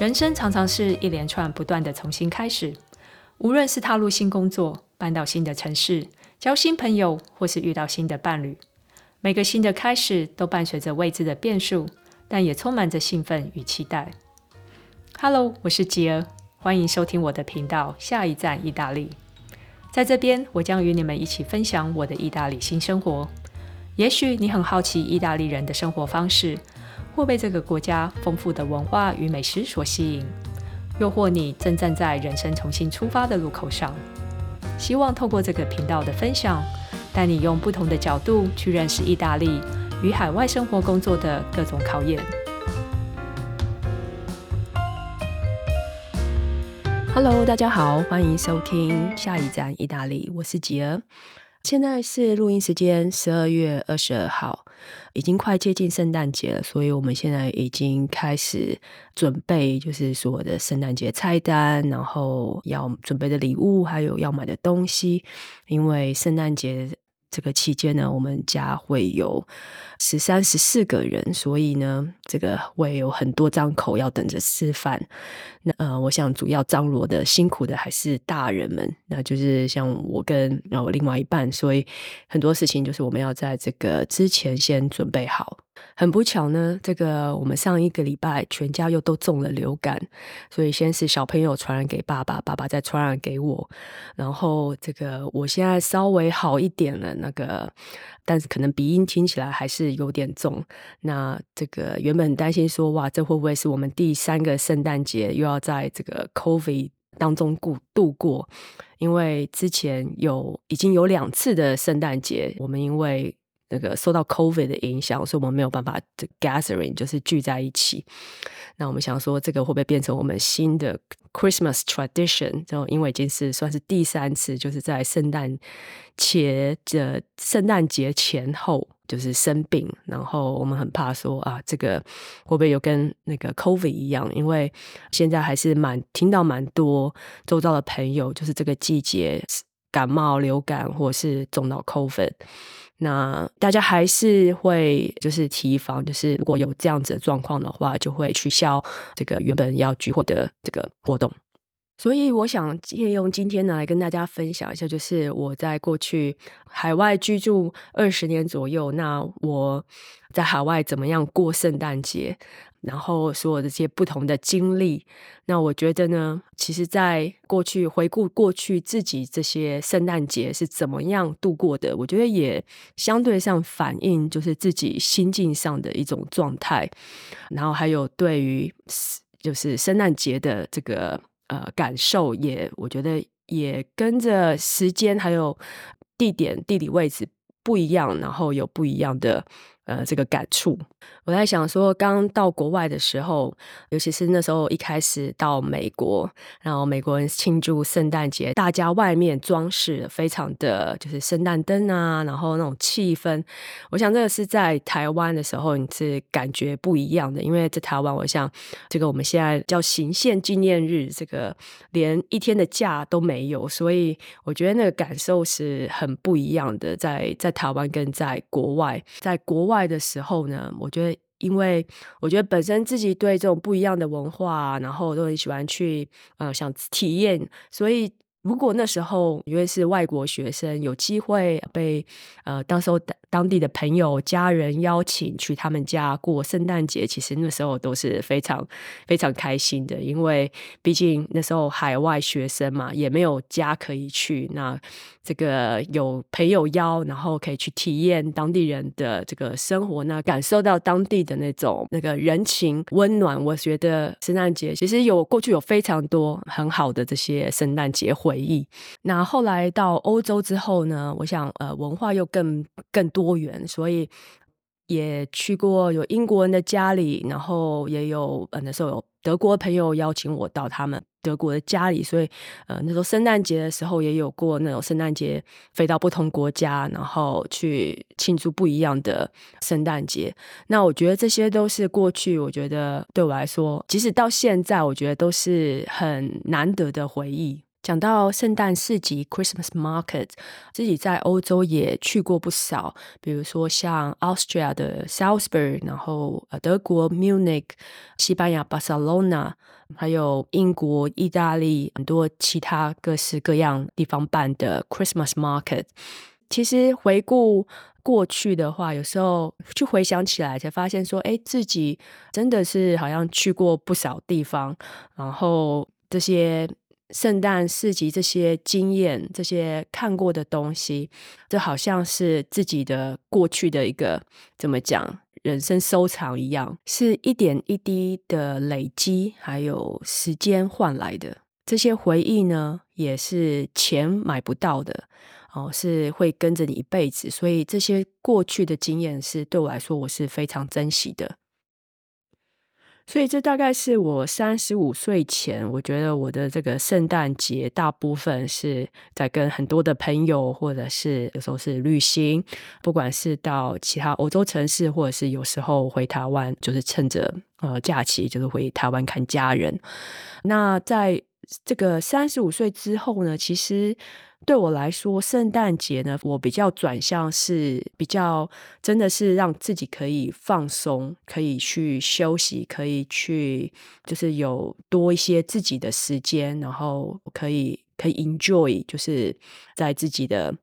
人生常常是一连串不断的重新开始，无论是踏入新工作、搬到新的城市、交新朋友，或是遇到新的伴侣，每个新的开始都伴随着未知的变数，但也充满着兴奋与期待。Hello，我是吉儿，欢迎收听我的频道。下一站，意大利。在这边，我将与你们一起分享我的意大利新生活。也许你很好奇意大利人的生活方式。或被这个国家丰富的文化与美食所吸引，又或你正站在人生重新出发的路口上，希望透过这个频道的分享，带你用不同的角度去认识意大利与海外生活工作的各种考验。Hello，大家好，欢迎收听下一站意大利，我是吉儿。现在是录音时间，十二月二十二号，已经快接近圣诞节了，所以我们现在已经开始准备，就是所有的圣诞节菜单，然后要准备的礼物，还有要买的东西，因为圣诞节。这个期间呢，我们家会有十三、十四个人，所以呢，这个会有很多张口要等着吃饭。那呃，我想主要张罗的辛苦的还是大人们，那就是像我跟然后另外一半，所以很多事情就是我们要在这个之前先准备好。很不巧呢，这个我们上一个礼拜全家又都中了流感，所以先是小朋友传染给爸爸，爸爸再传染给我，然后这个我现在稍微好一点了，那个但是可能鼻音听起来还是有点重。那这个原本担心说，哇，这会不会是我们第三个圣诞节又要在这个 COVID 当中过度过？因为之前有已经有两次的圣诞节，我们因为那个受到 COVID 的影响，所以我们没有办法 gathering，就是聚在一起。那我们想说，这个会不会变成我们新的 Christmas tradition？就因为已经是算是第三次，就是在圣诞节的圣诞节前后，就是生病。然后我们很怕说啊，这个会不会有跟那个 COVID 一样？因为现在还是蛮听到蛮多周遭的朋友，就是这个季节感冒、流感，或是中到 COVID。那大家还是会就是提防，就是如果有这样子的状况的话，就会取消这个原本要聚会的这个活动。所以我想借用今天呢，来跟大家分享一下，就是我在过去海外居住二十年左右，那我在海外怎么样过圣诞节。然后所有这些不同的经历，那我觉得呢，其实，在过去回顾过去自己这些圣诞节是怎么样度过的，我觉得也相对上反映就是自己心境上的一种状态，然后还有对于就是圣诞节的这个呃感受也，我觉得也跟着时间还有地点地理位置不一样，然后有不一样的。呃，这个感触，我在想说，刚到国外的时候，尤其是那时候一开始到美国，然后美国人庆祝圣诞节，大家外面装饰非常的就是圣诞灯啊，然后那种气氛，我想这个是在台湾的时候你是感觉不一样的，因为在台湾，我想这个我们现在叫行宪纪念日，这个连一天的假都没有，所以我觉得那个感受是很不一样的，在在台湾跟在国外，在国外。的时候呢，我觉得，因为我觉得本身自己对这种不一样的文化，然后都很喜欢去呃想体验，所以。如果那时候因为是外国学生，有机会被呃，当时候当地的朋友、家人邀请去他们家过圣诞节，其实那时候都是非常非常开心的，因为毕竟那时候海外学生嘛，也没有家可以去，那这个有朋友邀，然后可以去体验当地人的这个生活，那感受到当地的那种那个人情温暖。我觉得圣诞节其实有过去有非常多很好的这些圣诞节。回忆。那后来到欧洲之后呢，我想呃文化又更更多多元，所以也去过有英国人的家里，然后也有呃那时候有德国朋友邀请我到他们德国的家里，所以呃那时候圣诞节的时候也有过那种圣诞节飞到不同国家，然后去庆祝不一样的圣诞节。那我觉得这些都是过去，我觉得对我来说，即使到现在，我觉得都是很难得的回忆。讲到圣诞市集 （Christmas Market），自己在欧洲也去过不少，比如说像 Austria 的 Salzburg，然后呃德国 Munich、西班牙巴塞罗那，还有英国、意大利很多其他各式各样地方办的 Christmas Market。其实回顾过去的话，有时候去回想起来，才发现说，哎，自己真的是好像去过不少地方，然后这些。圣诞市集这些经验，这些看过的东西，这好像是自己的过去的一个怎么讲，人生收藏一样，是一点一滴的累积，还有时间换来的。这些回忆呢，也是钱买不到的哦，是会跟着你一辈子。所以这些过去的经验，是对我来说，我是非常珍惜的。所以这大概是我三十五岁前，我觉得我的这个圣诞节大部分是在跟很多的朋友，或者是有时候是旅行，不管是到其他欧洲城市，或者是有时候回台湾，就是趁着呃假期，就是回台湾看家人。那在这个三十五岁之后呢，其实。对我来说，圣诞节呢，我比较转向是比较真的是让自己可以放松，可以去休息，可以去就是有多一些自己的时间，然后可以可以 enjoy，就是在自己的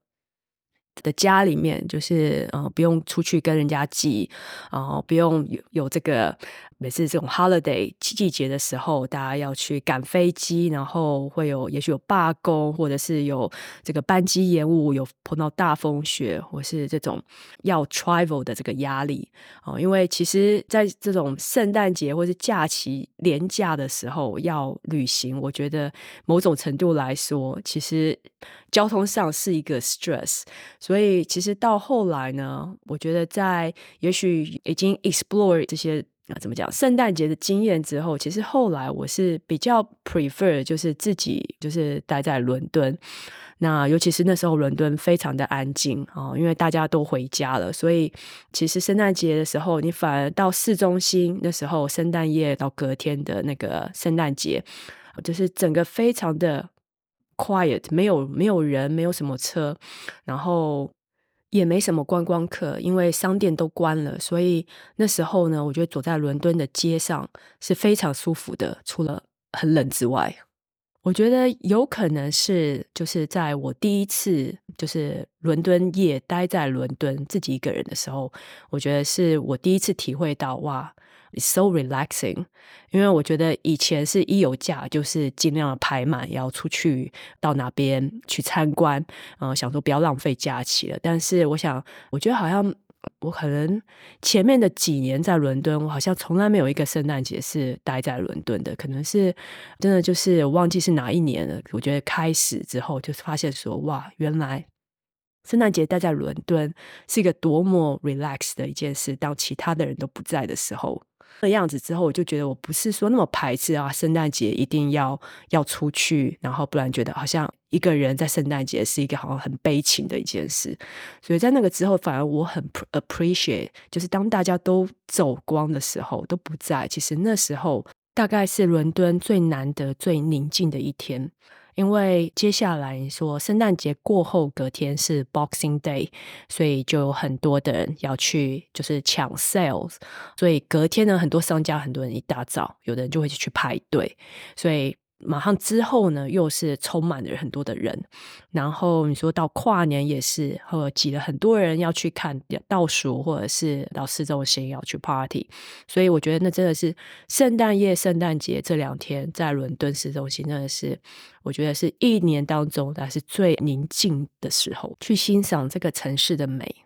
的家里面，就是呃不用出去跟人家挤，然后不用有有这个。每次这种 holiday 季节的时候，大家要去赶飞机，然后会有也许有罢工，或者是有这个班机延误，有碰到大风雪，或是这种要 travel 的这个压力哦。因为其实，在这种圣诞节或是假期连假的时候要旅行，我觉得某种程度来说，其实交通上是一个 stress。所以，其实到后来呢，我觉得在也许已经 explore 这些。那怎么讲？圣诞节的经验之后，其实后来我是比较 prefer，就是自己就是待在伦敦。那尤其是那时候伦敦非常的安静啊，因为大家都回家了，所以其实圣诞节的时候，你反而到市中心那时候，圣诞夜到隔天的那个圣诞节，就是整个非常的 quiet，没有没有人，没有什么车，然后。也没什么观光客，因为商店都关了，所以那时候呢，我觉得走在伦敦的街上是非常舒服的，除了很冷之外。我觉得有可能是就是在我第一次就是伦敦夜待在伦敦自己一个人的时候，我觉得是我第一次体会到哇。So relaxing，因为我觉得以前是一有假就是尽量排满，要出去到哪边去参观，嗯、呃，想说不要浪费假期了。但是我想，我觉得好像我可能前面的几年在伦敦，我好像从来没有一个圣诞节是待在伦敦的。可能是真的就是忘记是哪一年了。我觉得开始之后就发现说，哇，原来圣诞节待在伦敦是一个多么 relax 的一件事。当其他的人都不在的时候。的样子之后，我就觉得我不是说那么排斥啊，圣诞节一定要要出去，然后不然觉得好像一个人在圣诞节是一个好像很悲情的一件事。所以在那个之后，反而我很 appreciate，就是当大家都走光的时候，都不在，其实那时候大概是伦敦最难得、最宁静的一天。因为接下来说圣诞节过后隔天是 Boxing Day，所以就有很多的人要去就是抢 sales，所以隔天呢，很多商家很多人一大早，有的人就会去排队，所以。马上之后呢，又是充满了很多的人，然后你说到跨年也是，和挤了很多人要去看倒数，或者是到市中心要去 party，所以我觉得那真的是圣诞夜、圣诞节这两天在伦敦市中心，真的是我觉得是一年当中还是最宁静的时候，去欣赏这个城市的美。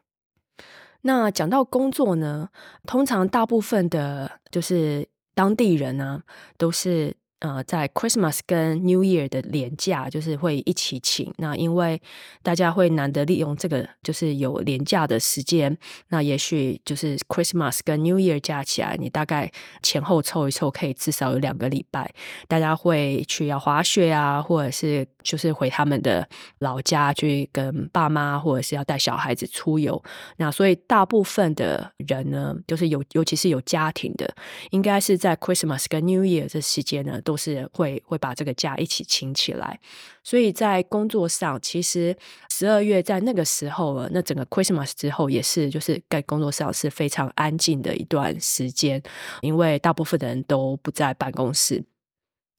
那讲到工作呢，通常大部分的，就是当地人呢，都是。呃，在 Christmas 跟 New Year 的连假，就是会一起请。那因为大家会难得利用这个，就是有连假的时间。那也许就是 Christmas 跟 New Year 加起来，你大概前后凑一凑，可以至少有两个礼拜。大家会去要滑雪啊，或者是就是回他们的老家去跟爸妈，或者是要带小孩子出游。那所以大部分的人呢，就是有尤其是有家庭的，应该是在 Christmas 跟 New Year 这时间呢。都都是会会把这个假一起请起来。所以在工作上，其实十二月在那个时候了，那整个 Christmas 之后也是，就是在工作上是非常安静的一段时间，因为大部分的人都不在办公室。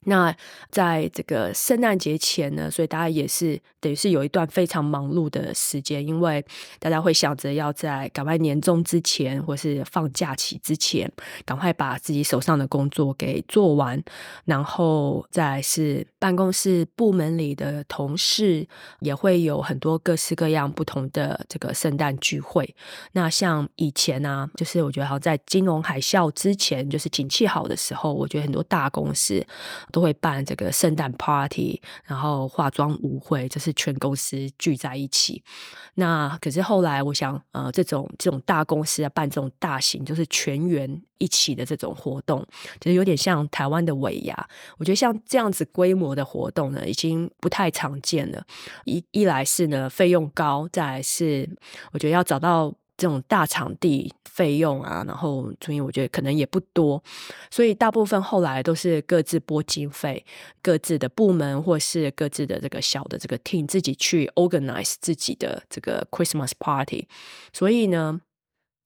那在这个圣诞节前呢，所以大家也是等于是有一段非常忙碌的时间，因为大家会想着要在赶快年终之前，或是放假期之前，赶快把自己手上的工作给做完，然后再是办公室部门里的同事也会有很多各式各样不同的这个圣诞聚会。那像以前呢、啊，就是我觉得好像在金融海啸之前，就是景气好的时候，我觉得很多大公司。都会办这个圣诞 party，然后化妆舞会，就是全公司聚在一起。那可是后来，我想，呃，这种这种大公司啊，办这种大型，就是全员一起的这种活动，就是有点像台湾的尾牙。我觉得像这样子规模的活动呢，已经不太常见了。一一来是呢，费用高，再来是我觉得要找到。这种大场地费用啊，然后所以我觉得可能也不多，所以大部分后来都是各自拨经费，各自的部门或是各自的这个小的这个 team 自己去 organize 自己的这个 Christmas party。所以呢，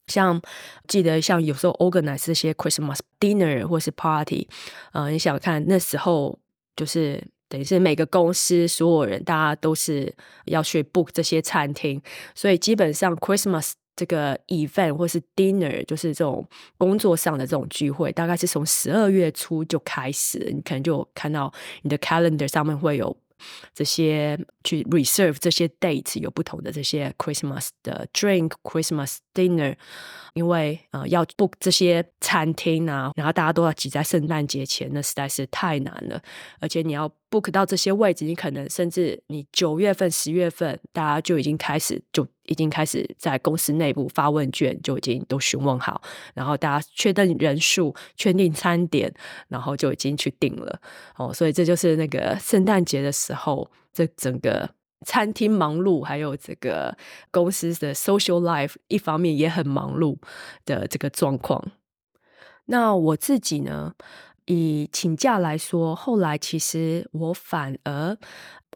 像记得像有时候 organize 这些 Christmas dinner 或是 party，呃，你想看那时候就是等于是每个公司所有人大家都是要去 book 这些餐厅，所以基本上 Christmas。这个 event 或是 dinner，就是这种工作上的这种聚会，大概是从十二月初就开始，你可能就看到你的 calendar 上面会有这些去 reserve 这些 date，有不同的这些 Christmas 的 drink，Christmas dinner。因为呃要 book 这些餐厅啊，然后大家都要挤在圣诞节前，那实在是太难了。而且你要 book 到这些位置，你可能甚至你九月份、十月份，大家就已经开始就已经开始在公司内部发问卷，就已经都询问好，然后大家确认人数、确定餐点，然后就已经去订了。哦，所以这就是那个圣诞节的时候，这整个。餐厅忙碌，还有这个公司的 social life，一方面也很忙碌的这个状况。那我自己呢，以请假来说，后来其实我反而。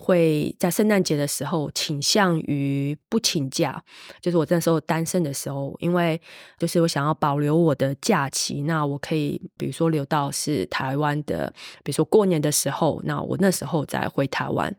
会在圣诞节的时候倾向于不请假，就是我那时候单身的时候，因为就是我想要保留我的假期，那我可以比如说留到是台湾的，比如说过年的时候，那我那时候再回台湾，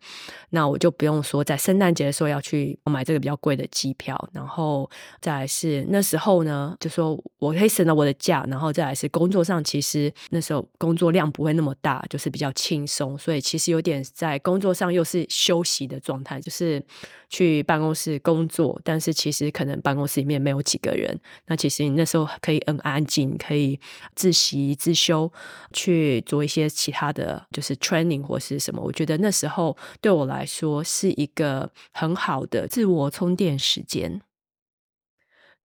那我就不用说在圣诞节的时候要去买这个比较贵的机票，然后再来是那时候呢，就说我可以省了我的假，然后再来是工作上其实那时候工作量不会那么大，就是比较轻松，所以其实有点在工作上又是。休息的状态，就是去办公室工作，但是其实可能办公室里面没有几个人。那其实你那时候可以很安静，可以自习自修，去做一些其他的就是 training 或是什么。我觉得那时候对我来说是一个很好的自我充电时间。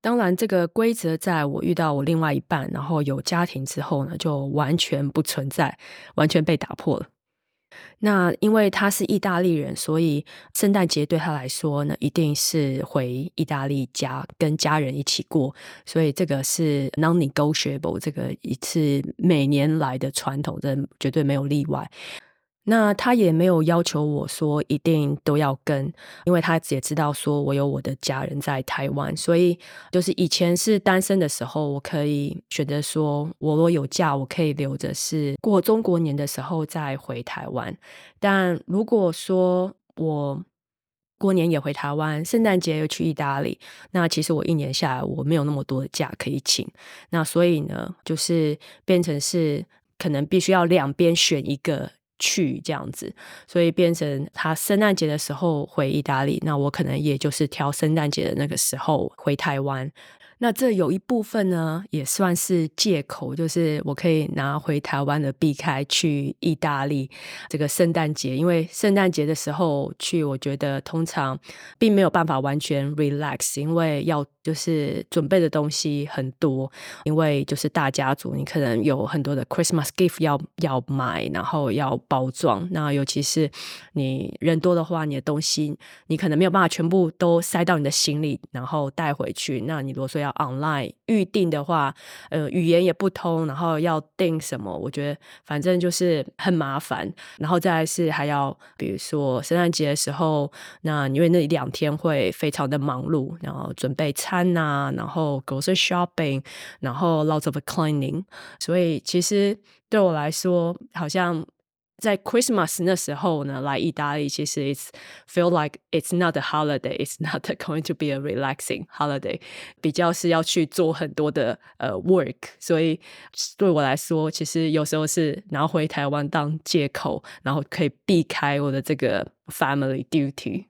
当然，这个规则在我遇到我另外一半，然后有家庭之后呢，就完全不存在，完全被打破了。那因为他是意大利人，所以圣诞节对他来说呢，一定是回意大利家跟家人一起过，所以这个是 non-negotiable，这个一次每年来的传统，这绝对没有例外。那他也没有要求我说一定都要跟，因为他也知道说我有我的家人在台湾，所以就是以前是单身的时候，我可以选择说，我如果有假，我可以留着是过中国年的时候再回台湾。但如果说我过年也回台湾，圣诞节又去意大利，那其实我一年下来我没有那么多的假可以请，那所以呢，就是变成是可能必须要两边选一个。去这样子，所以变成他圣诞节的时候回意大利，那我可能也就是挑圣诞节的那个时候回台湾。那这有一部分呢，也算是借口，就是我可以拿回台湾的避开去意大利这个圣诞节，因为圣诞节的时候去，我觉得通常并没有办法完全 relax，因为要就是准备的东西很多，因为就是大家族，你可能有很多的 Christmas gift 要要买，然后要包装。那尤其是你人多的话，你的东西你可能没有办法全部都塞到你的行李，然后带回去。那你如果说要要 online 预定的话，呃，语言也不通，然后要订什么，我觉得反正就是很麻烦。然后再来是还要，比如说圣诞节的时候，那因为那两天会非常的忙碌，然后准备餐呐、然后 grocery shopping，然后 lots of cleaning，所以其实对我来说，好像。在 Christmas 那时候呢，来意大利其实 it's feel like it's not a holiday, it's not going to be a relaxing holiday，比较是要去做很多的呃 work，所以对我来说，其实有时候是拿回台湾当借口，然后可以避开我的这个 family duty。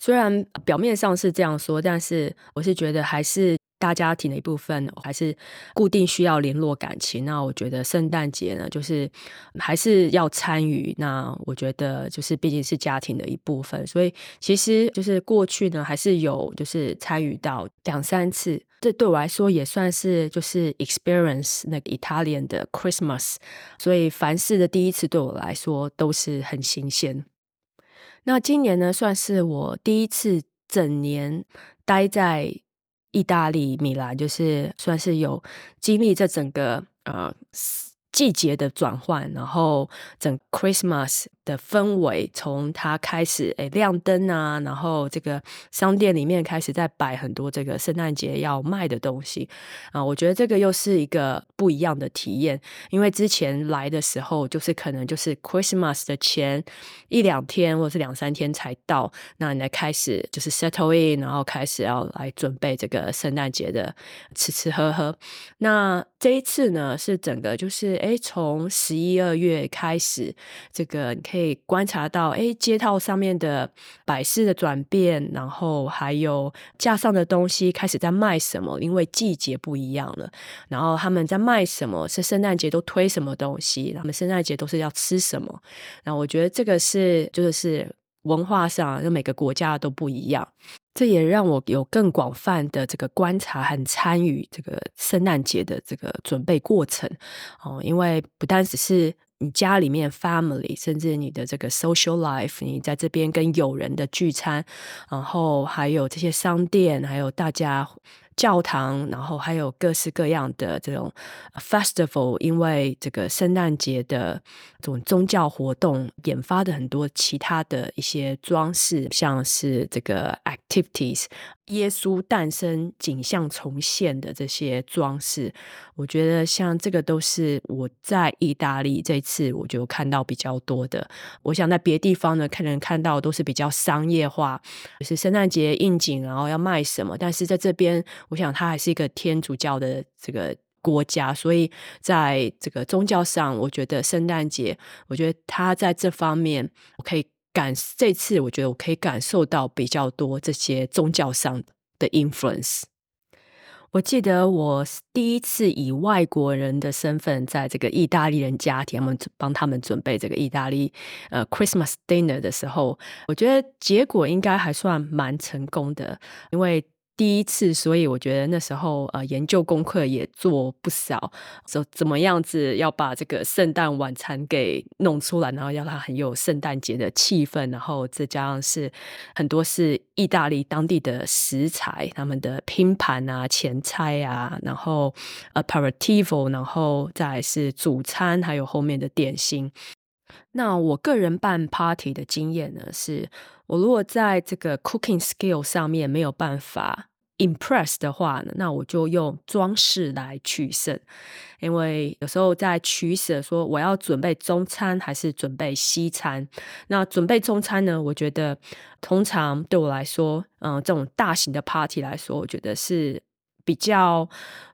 虽然表面上是这样说，但是我是觉得还是。大家庭的一部分，还是固定需要联络感情。那我觉得圣诞节呢，就是还是要参与。那我觉得就是毕竟是家庭的一部分，所以其实就是过去呢，还是有就是参与到两三次。这对我来说也算是就是 experience 那个 Italian 的 Christmas。所以凡事的第一次对我来说都是很新鲜。那今年呢，算是我第一次整年待在。意大利米兰就是算是有经历这整个呃季节的转换，然后整 Christmas 的氛围从它开始诶亮灯啊，然后这个商店里面开始在摆很多这个圣诞节要卖的东西啊，我觉得这个又是一个不一样的体验，因为之前来的时候就是可能就是 Christmas 的前一两天或者是两三天才到，那你来开始就是 settle in，然后开始要来准备这个圣诞节的吃吃喝喝，那这一次呢是整个就是。哎，从十一二月开始，这个你可以可以观察到，哎，街道上面的摆饰的转变，然后还有架上的东西开始在卖什么，因为季节不一样了。然后他们在卖什么，是圣诞节都推什么东西，他们圣诞节都是要吃什么。那我觉得这个是，就是文化上，就每个国家都不一样。这也让我有更广泛的这个观察和参与这个圣诞节的这个准备过程哦，因为不单只是你家里面 family，甚至你的这个 social life，你在这边跟友人的聚餐，然后还有这些商店，还有大家。教堂，然后还有各式各样的这种 festival，因为这个圣诞节的这种宗教活动，研发的很多其他的一些装饰，像是这个 activities。耶稣诞生景象重现的这些装饰，我觉得像这个都是我在意大利这次我就看到比较多的。我想在别地方呢，可能看到都是比较商业化，就是圣诞节应景，然后要卖什么。但是在这边，我想它还是一个天主教的这个国家，所以在这个宗教上，我觉得圣诞节，我觉得它在这方面我可以。感这次，我觉得我可以感受到比较多这些宗教上的 influence。我记得我第一次以外国人的身份，在这个意大利人家庭，我们帮他们准备这个意大利呃 Christmas dinner 的时候，我觉得结果应该还算蛮成功的，因为。第一次，所以我觉得那时候呃研究功课也做不少，说怎么样子要把这个圣诞晚餐给弄出来，然后要它很有圣诞节的气氛，然后再加上是很多是意大利当地的食材，他们的拼盘啊、前菜啊，然后 aperitivo，然后再是主餐，还有后面的点心。那我个人办 party 的经验呢，是我如果在这个 cooking skill 上面没有办法 impress 的话呢，那我就用装饰来取胜。因为有时候在取舍，说我要准备中餐还是准备西餐。那准备中餐呢，我觉得通常对我来说，嗯，这种大型的 party 来说，我觉得是比较。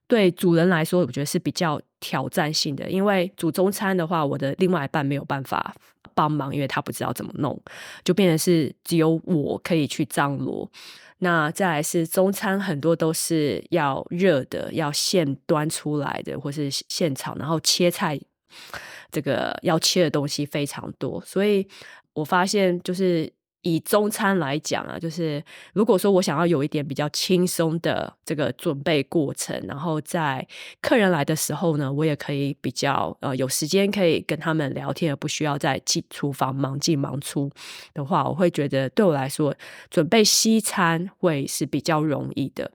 对主人来说，我觉得是比较挑战性的，因为煮中餐的话，我的另外一半没有办法帮忙，因为他不知道怎么弄，就变成是只有我可以去张罗。那再来是中餐，很多都是要热的，要现端出来的，或是现炒，然后切菜，这个要切的东西非常多，所以我发现就是以中餐来讲啊，就是如果说我想要有一点比较轻松的这个准备过程，然后在客人来的时候呢，我也可以比较呃有时间可以跟他们聊天，而不需要在进厨房忙进忙出的话，我会觉得对我来说准备西餐会是比较容易的，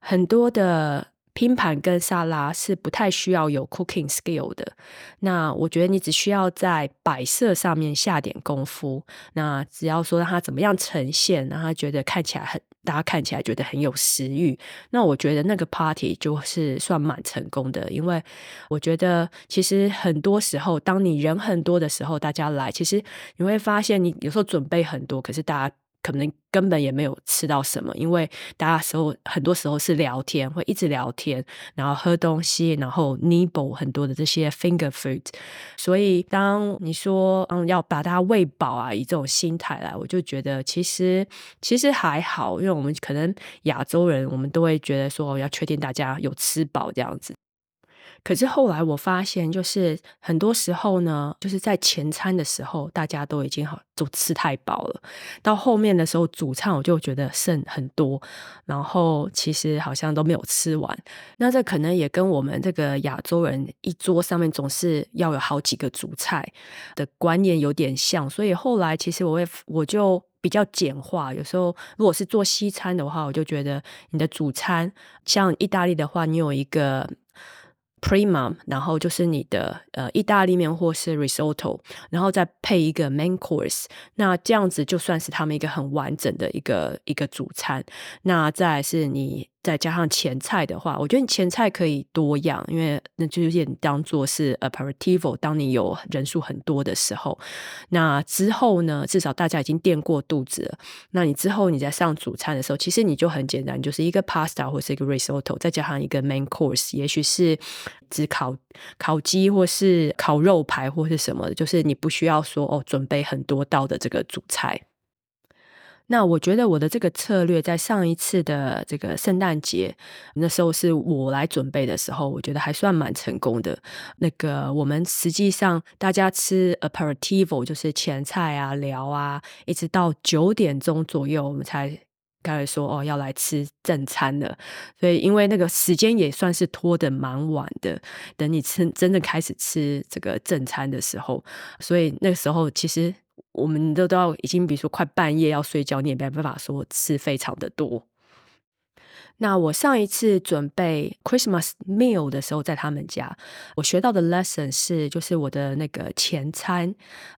很多的。拼盘跟沙拉是不太需要有 cooking skill 的，那我觉得你只需要在摆设上面下点功夫。那只要说让它怎么样呈现，让他觉得看起来很，大家看起来觉得很有食欲，那我觉得那个 party 就是算蛮成功的。因为我觉得其实很多时候，当你人很多的时候，大家来，其实你会发现你有时候准备很多，可是大家。可能根本也没有吃到什么，因为大家时候很多时候是聊天，会一直聊天，然后喝东西，然后 nibble 很多的这些 finger food。所以当你说嗯要把大家喂饱啊，以这种心态来，我就觉得其实其实还好，因为我们可能亚洲人，我们都会觉得说要确定大家有吃饱这样子。可是后来我发现，就是很多时候呢，就是在前餐的时候，大家都已经好都吃太饱了。到后面的时候，主餐我就觉得剩很多，然后其实好像都没有吃完。那这可能也跟我们这个亚洲人一桌上面总是要有好几个主菜的观念有点像。所以后来其实我会我就比较简化。有时候如果是做西餐的话，我就觉得你的主餐像意大利的话，你有一个。Prima，然后就是你的呃意大利面或是 risotto，然后再配一个 main course，那这样子就算是他们一个很完整的一个一个主餐。那再来是你。再加上前菜的话，我觉得你前菜可以多样，因为那就是你当做是 aperitivo。当你有人数很多的时候，那之后呢，至少大家已经垫过肚子了。那你之后你在上主餐的时候，其实你就很简单，就是一个 pasta 或是一个 risotto，再加上一个 main course，也许是只烤烤鸡或是烤肉排或是什么的，就是你不需要说哦准备很多道的这个主菜。那我觉得我的这个策略，在上一次的这个圣诞节那时候是我来准备的时候，我觉得还算蛮成功的。那个我们实际上大家吃 aperitivo 就是前菜啊、聊啊，一直到九点钟左右，我们才开始说哦要来吃正餐了。所以因为那个时间也算是拖得蛮晚的，等你吃真的开始吃这个正餐的时候，所以那时候其实。我们都都要已经，比如说快半夜要睡觉，你也没办法说吃非常的多。那我上一次准备 Christmas meal 的时候，在他们家，我学到的 lesson 是，就是我的那个前餐，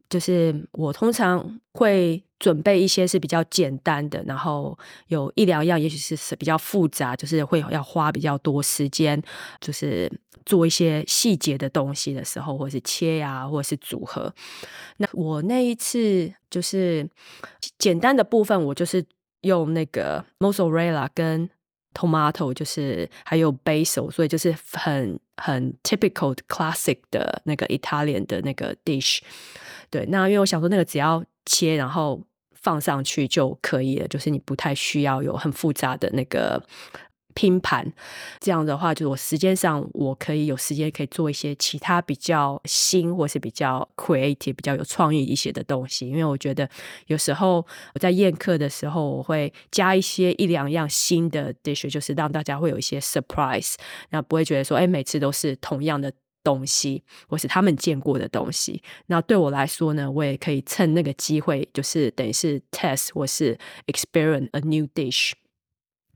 就是我通常会准备一些是比较简单的，然后有一两样，也许是比较复杂，就是会要花比较多时间，就是做一些细节的东西的时候，或是切呀、或者是组合。那我那一次就是简单的部分，我就是用那个 mozzarella 跟 tomato 就是还有 basil，所以就是很很 typical classic 的那个 Italian 的那个 dish。对，那因为我想说那个只要切然后放上去就可以了，就是你不太需要有很复杂的那个。拼盘，这样的话，就是我时间上我可以有时间可以做一些其他比较新或是比较 creative、比较有创意一些的东西。因为我觉得有时候我在宴客的时候，我会加一些一两样新的 dish，就是让大家会有一些 surprise，那不会觉得说，哎，每次都是同样的东西，或是他们见过的东西。那对我来说呢，我也可以趁那个机会，就是等于是 test 或是 experience a new dish。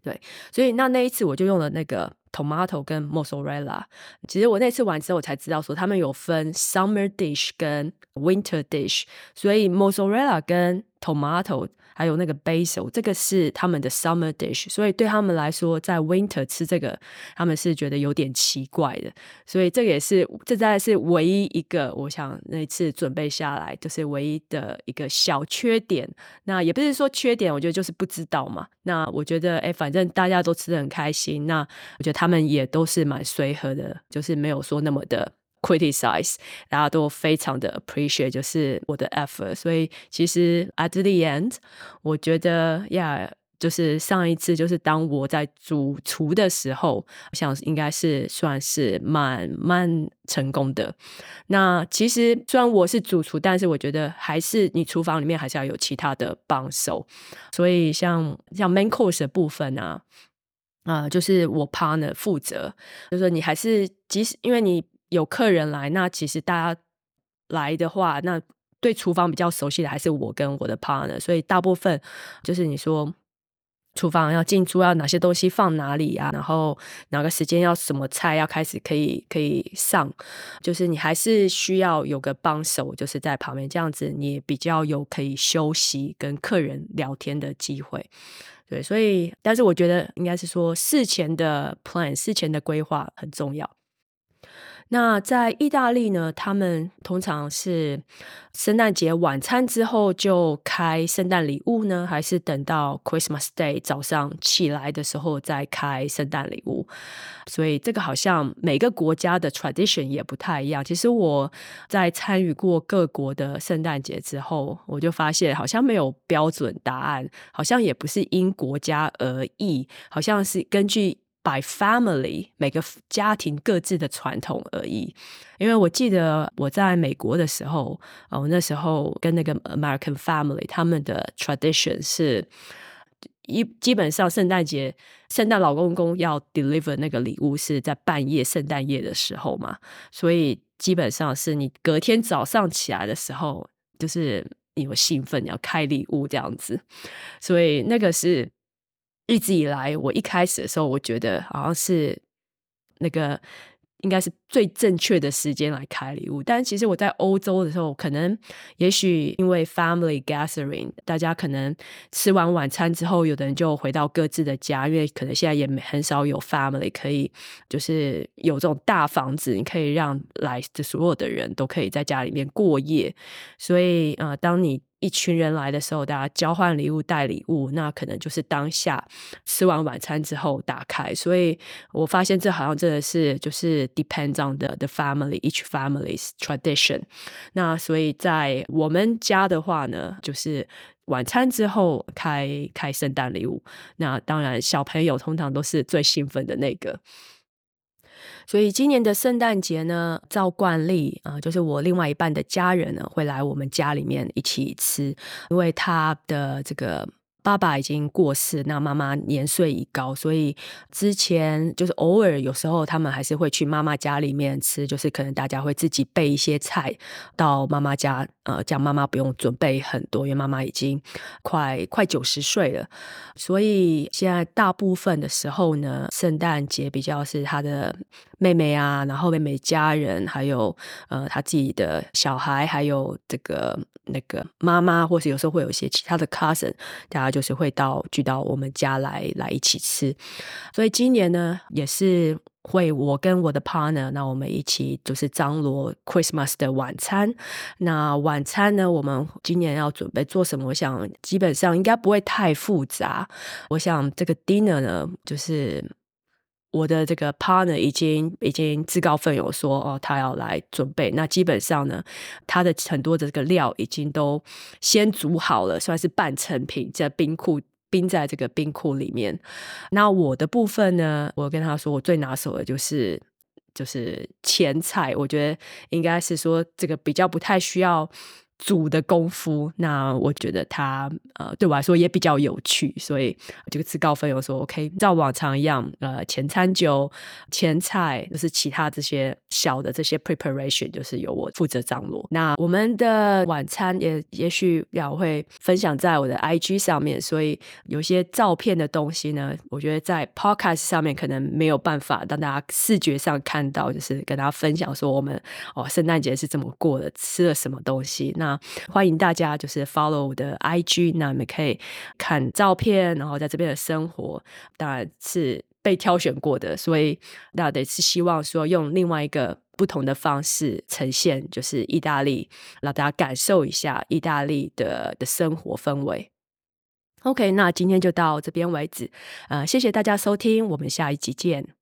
对，所以那那一次我就用了那个 tomato 跟 mozzarella。其实我那次玩之后，我才知道说他们有分 summer dish 跟 winter dish，所以 mozzarella 跟 tomato。还有那个 basil，这个是他们的 summer dish，所以对他们来说，在 winter 吃这个，他们是觉得有点奇怪的。所以这个也是，这在是唯一一个，我想那一次准备下来，就是唯一的一个小缺点。那也不是说缺点，我觉得就是不知道嘛。那我觉得，哎，反正大家都吃得很开心，那我觉得他们也都是蛮随和的，就是没有说那么的。criticize，大家都非常的 appreciate，就是我的 effort，所以其实 at the end，我觉得呀，就是上一次，就是当我在主厨的时候，我想应该是算是蛮蛮成功的。那其实虽然我是主厨，但是我觉得还是你厨房里面还是要有其他的帮手。所以像像 main course 的部分啊，啊、就是我 partner 负责。就是说你还是即使因为你有客人来，那其实大家来的话，那对厨房比较熟悉的还是我跟我的 partner。所以大部分就是你说。厨房要进出，要哪些东西放哪里啊？然后哪个时间要什么菜要开始可以可以上，就是你还是需要有个帮手，就是在旁边这样子，你也比较有可以休息跟客人聊天的机会。对，所以但是我觉得应该是说事前的 plan，事前的规划很重要。那在意大利呢，他们通常是圣诞节晚餐之后就开圣诞礼物呢，还是等到 Christmas Day 早上起来的时候再开圣诞礼物？所以这个好像每个国家的 tradition 也不太一样。其实我在参与过各国的圣诞节之后，我就发现好像没有标准答案，好像也不是因国家而异，好像是根据。By family，每个家庭各自的传统而已。因为我记得我在美国的时候，哦，那时候跟那个 American family，他们的 tradition 是一基本上圣诞节，圣诞老公公要 deliver 那个礼物是在半夜圣诞夜的时候嘛，所以基本上是你隔天早上起来的时候，就是你有兴奋要开礼物这样子，所以那个是。一直以来，我一开始的时候，我觉得好像是那个应该是最正确的时间来开礼物。但其实我在欧洲的时候，可能也许因为 family gathering，大家可能吃完晚餐之后，有的人就回到各自的家，因为可能现在也很少有 family 可以就是有这种大房子，你可以让来的所有的人都可以在家里面过夜。所以，呃，当你一群人来的时候，大家交换礼物、带礼物，那可能就是当下吃完晚餐之后打开。所以我发现这好像真的是就是 depends on the the family, each family's tradition。那所以在我们家的话呢，就是晚餐之后开开圣诞礼物。那当然小朋友通常都是最兴奋的那个。所以今年的圣诞节呢，照惯例啊、就是我另外一半的家人呢，会来我们家里面一起吃，因为他的这个。爸爸已经过世，那妈妈年岁已高，所以之前就是偶尔有时候他们还是会去妈妈家里面吃，就是可能大家会自己备一些菜到妈妈家，呃，这样妈妈不用准备很多，因为妈妈已经快快九十岁了，所以现在大部分的时候呢，圣诞节比较是他的妹妹啊，然后妹妹家人，还有呃他自己的小孩，还有这个那个妈妈，或是有时候会有一些其他的 cousin，大家。就是会到聚到我们家来来一起吃，所以今年呢也是会我跟我的 partner，那我们一起就是张罗 Christmas 的晚餐。那晚餐呢，我们今年要准备做什么？我想基本上应该不会太复杂。我想这个 dinner 呢，就是。我的这个 partner 已经已经自告奋勇说哦，他要来准备。那基本上呢，他的很多的这个料已经都先煮好了，算是半成品，在冰库冰在这个冰库里面。那我的部分呢，我跟他说，我最拿手的就是就是前菜。我觉得应该是说这个比较不太需要。煮的功夫，那我觉得他呃对我来说也比较有趣，所以我就自告奋勇说，OK，照往常一样，呃，前餐酒、前菜就是其他这些小的这些 preparation，就是由我负责张罗。那我们的晚餐也也许要会分享在我的 IG 上面，所以有些照片的东西呢，我觉得在 Podcast 上面可能没有办法让大家视觉上看到，就是跟大家分享说我们哦圣诞节是怎么过的，吃了什么东西那，欢迎大家就是 follow 我的 IG，那你们可以看照片，然后在这边的生活当然是被挑选过的，所以那得是希望说用另外一个不同的方式呈现，就是意大利，让大家感受一下意大利的的生活氛围。OK，那今天就到这边为止，呃，谢谢大家收听，我们下一集见。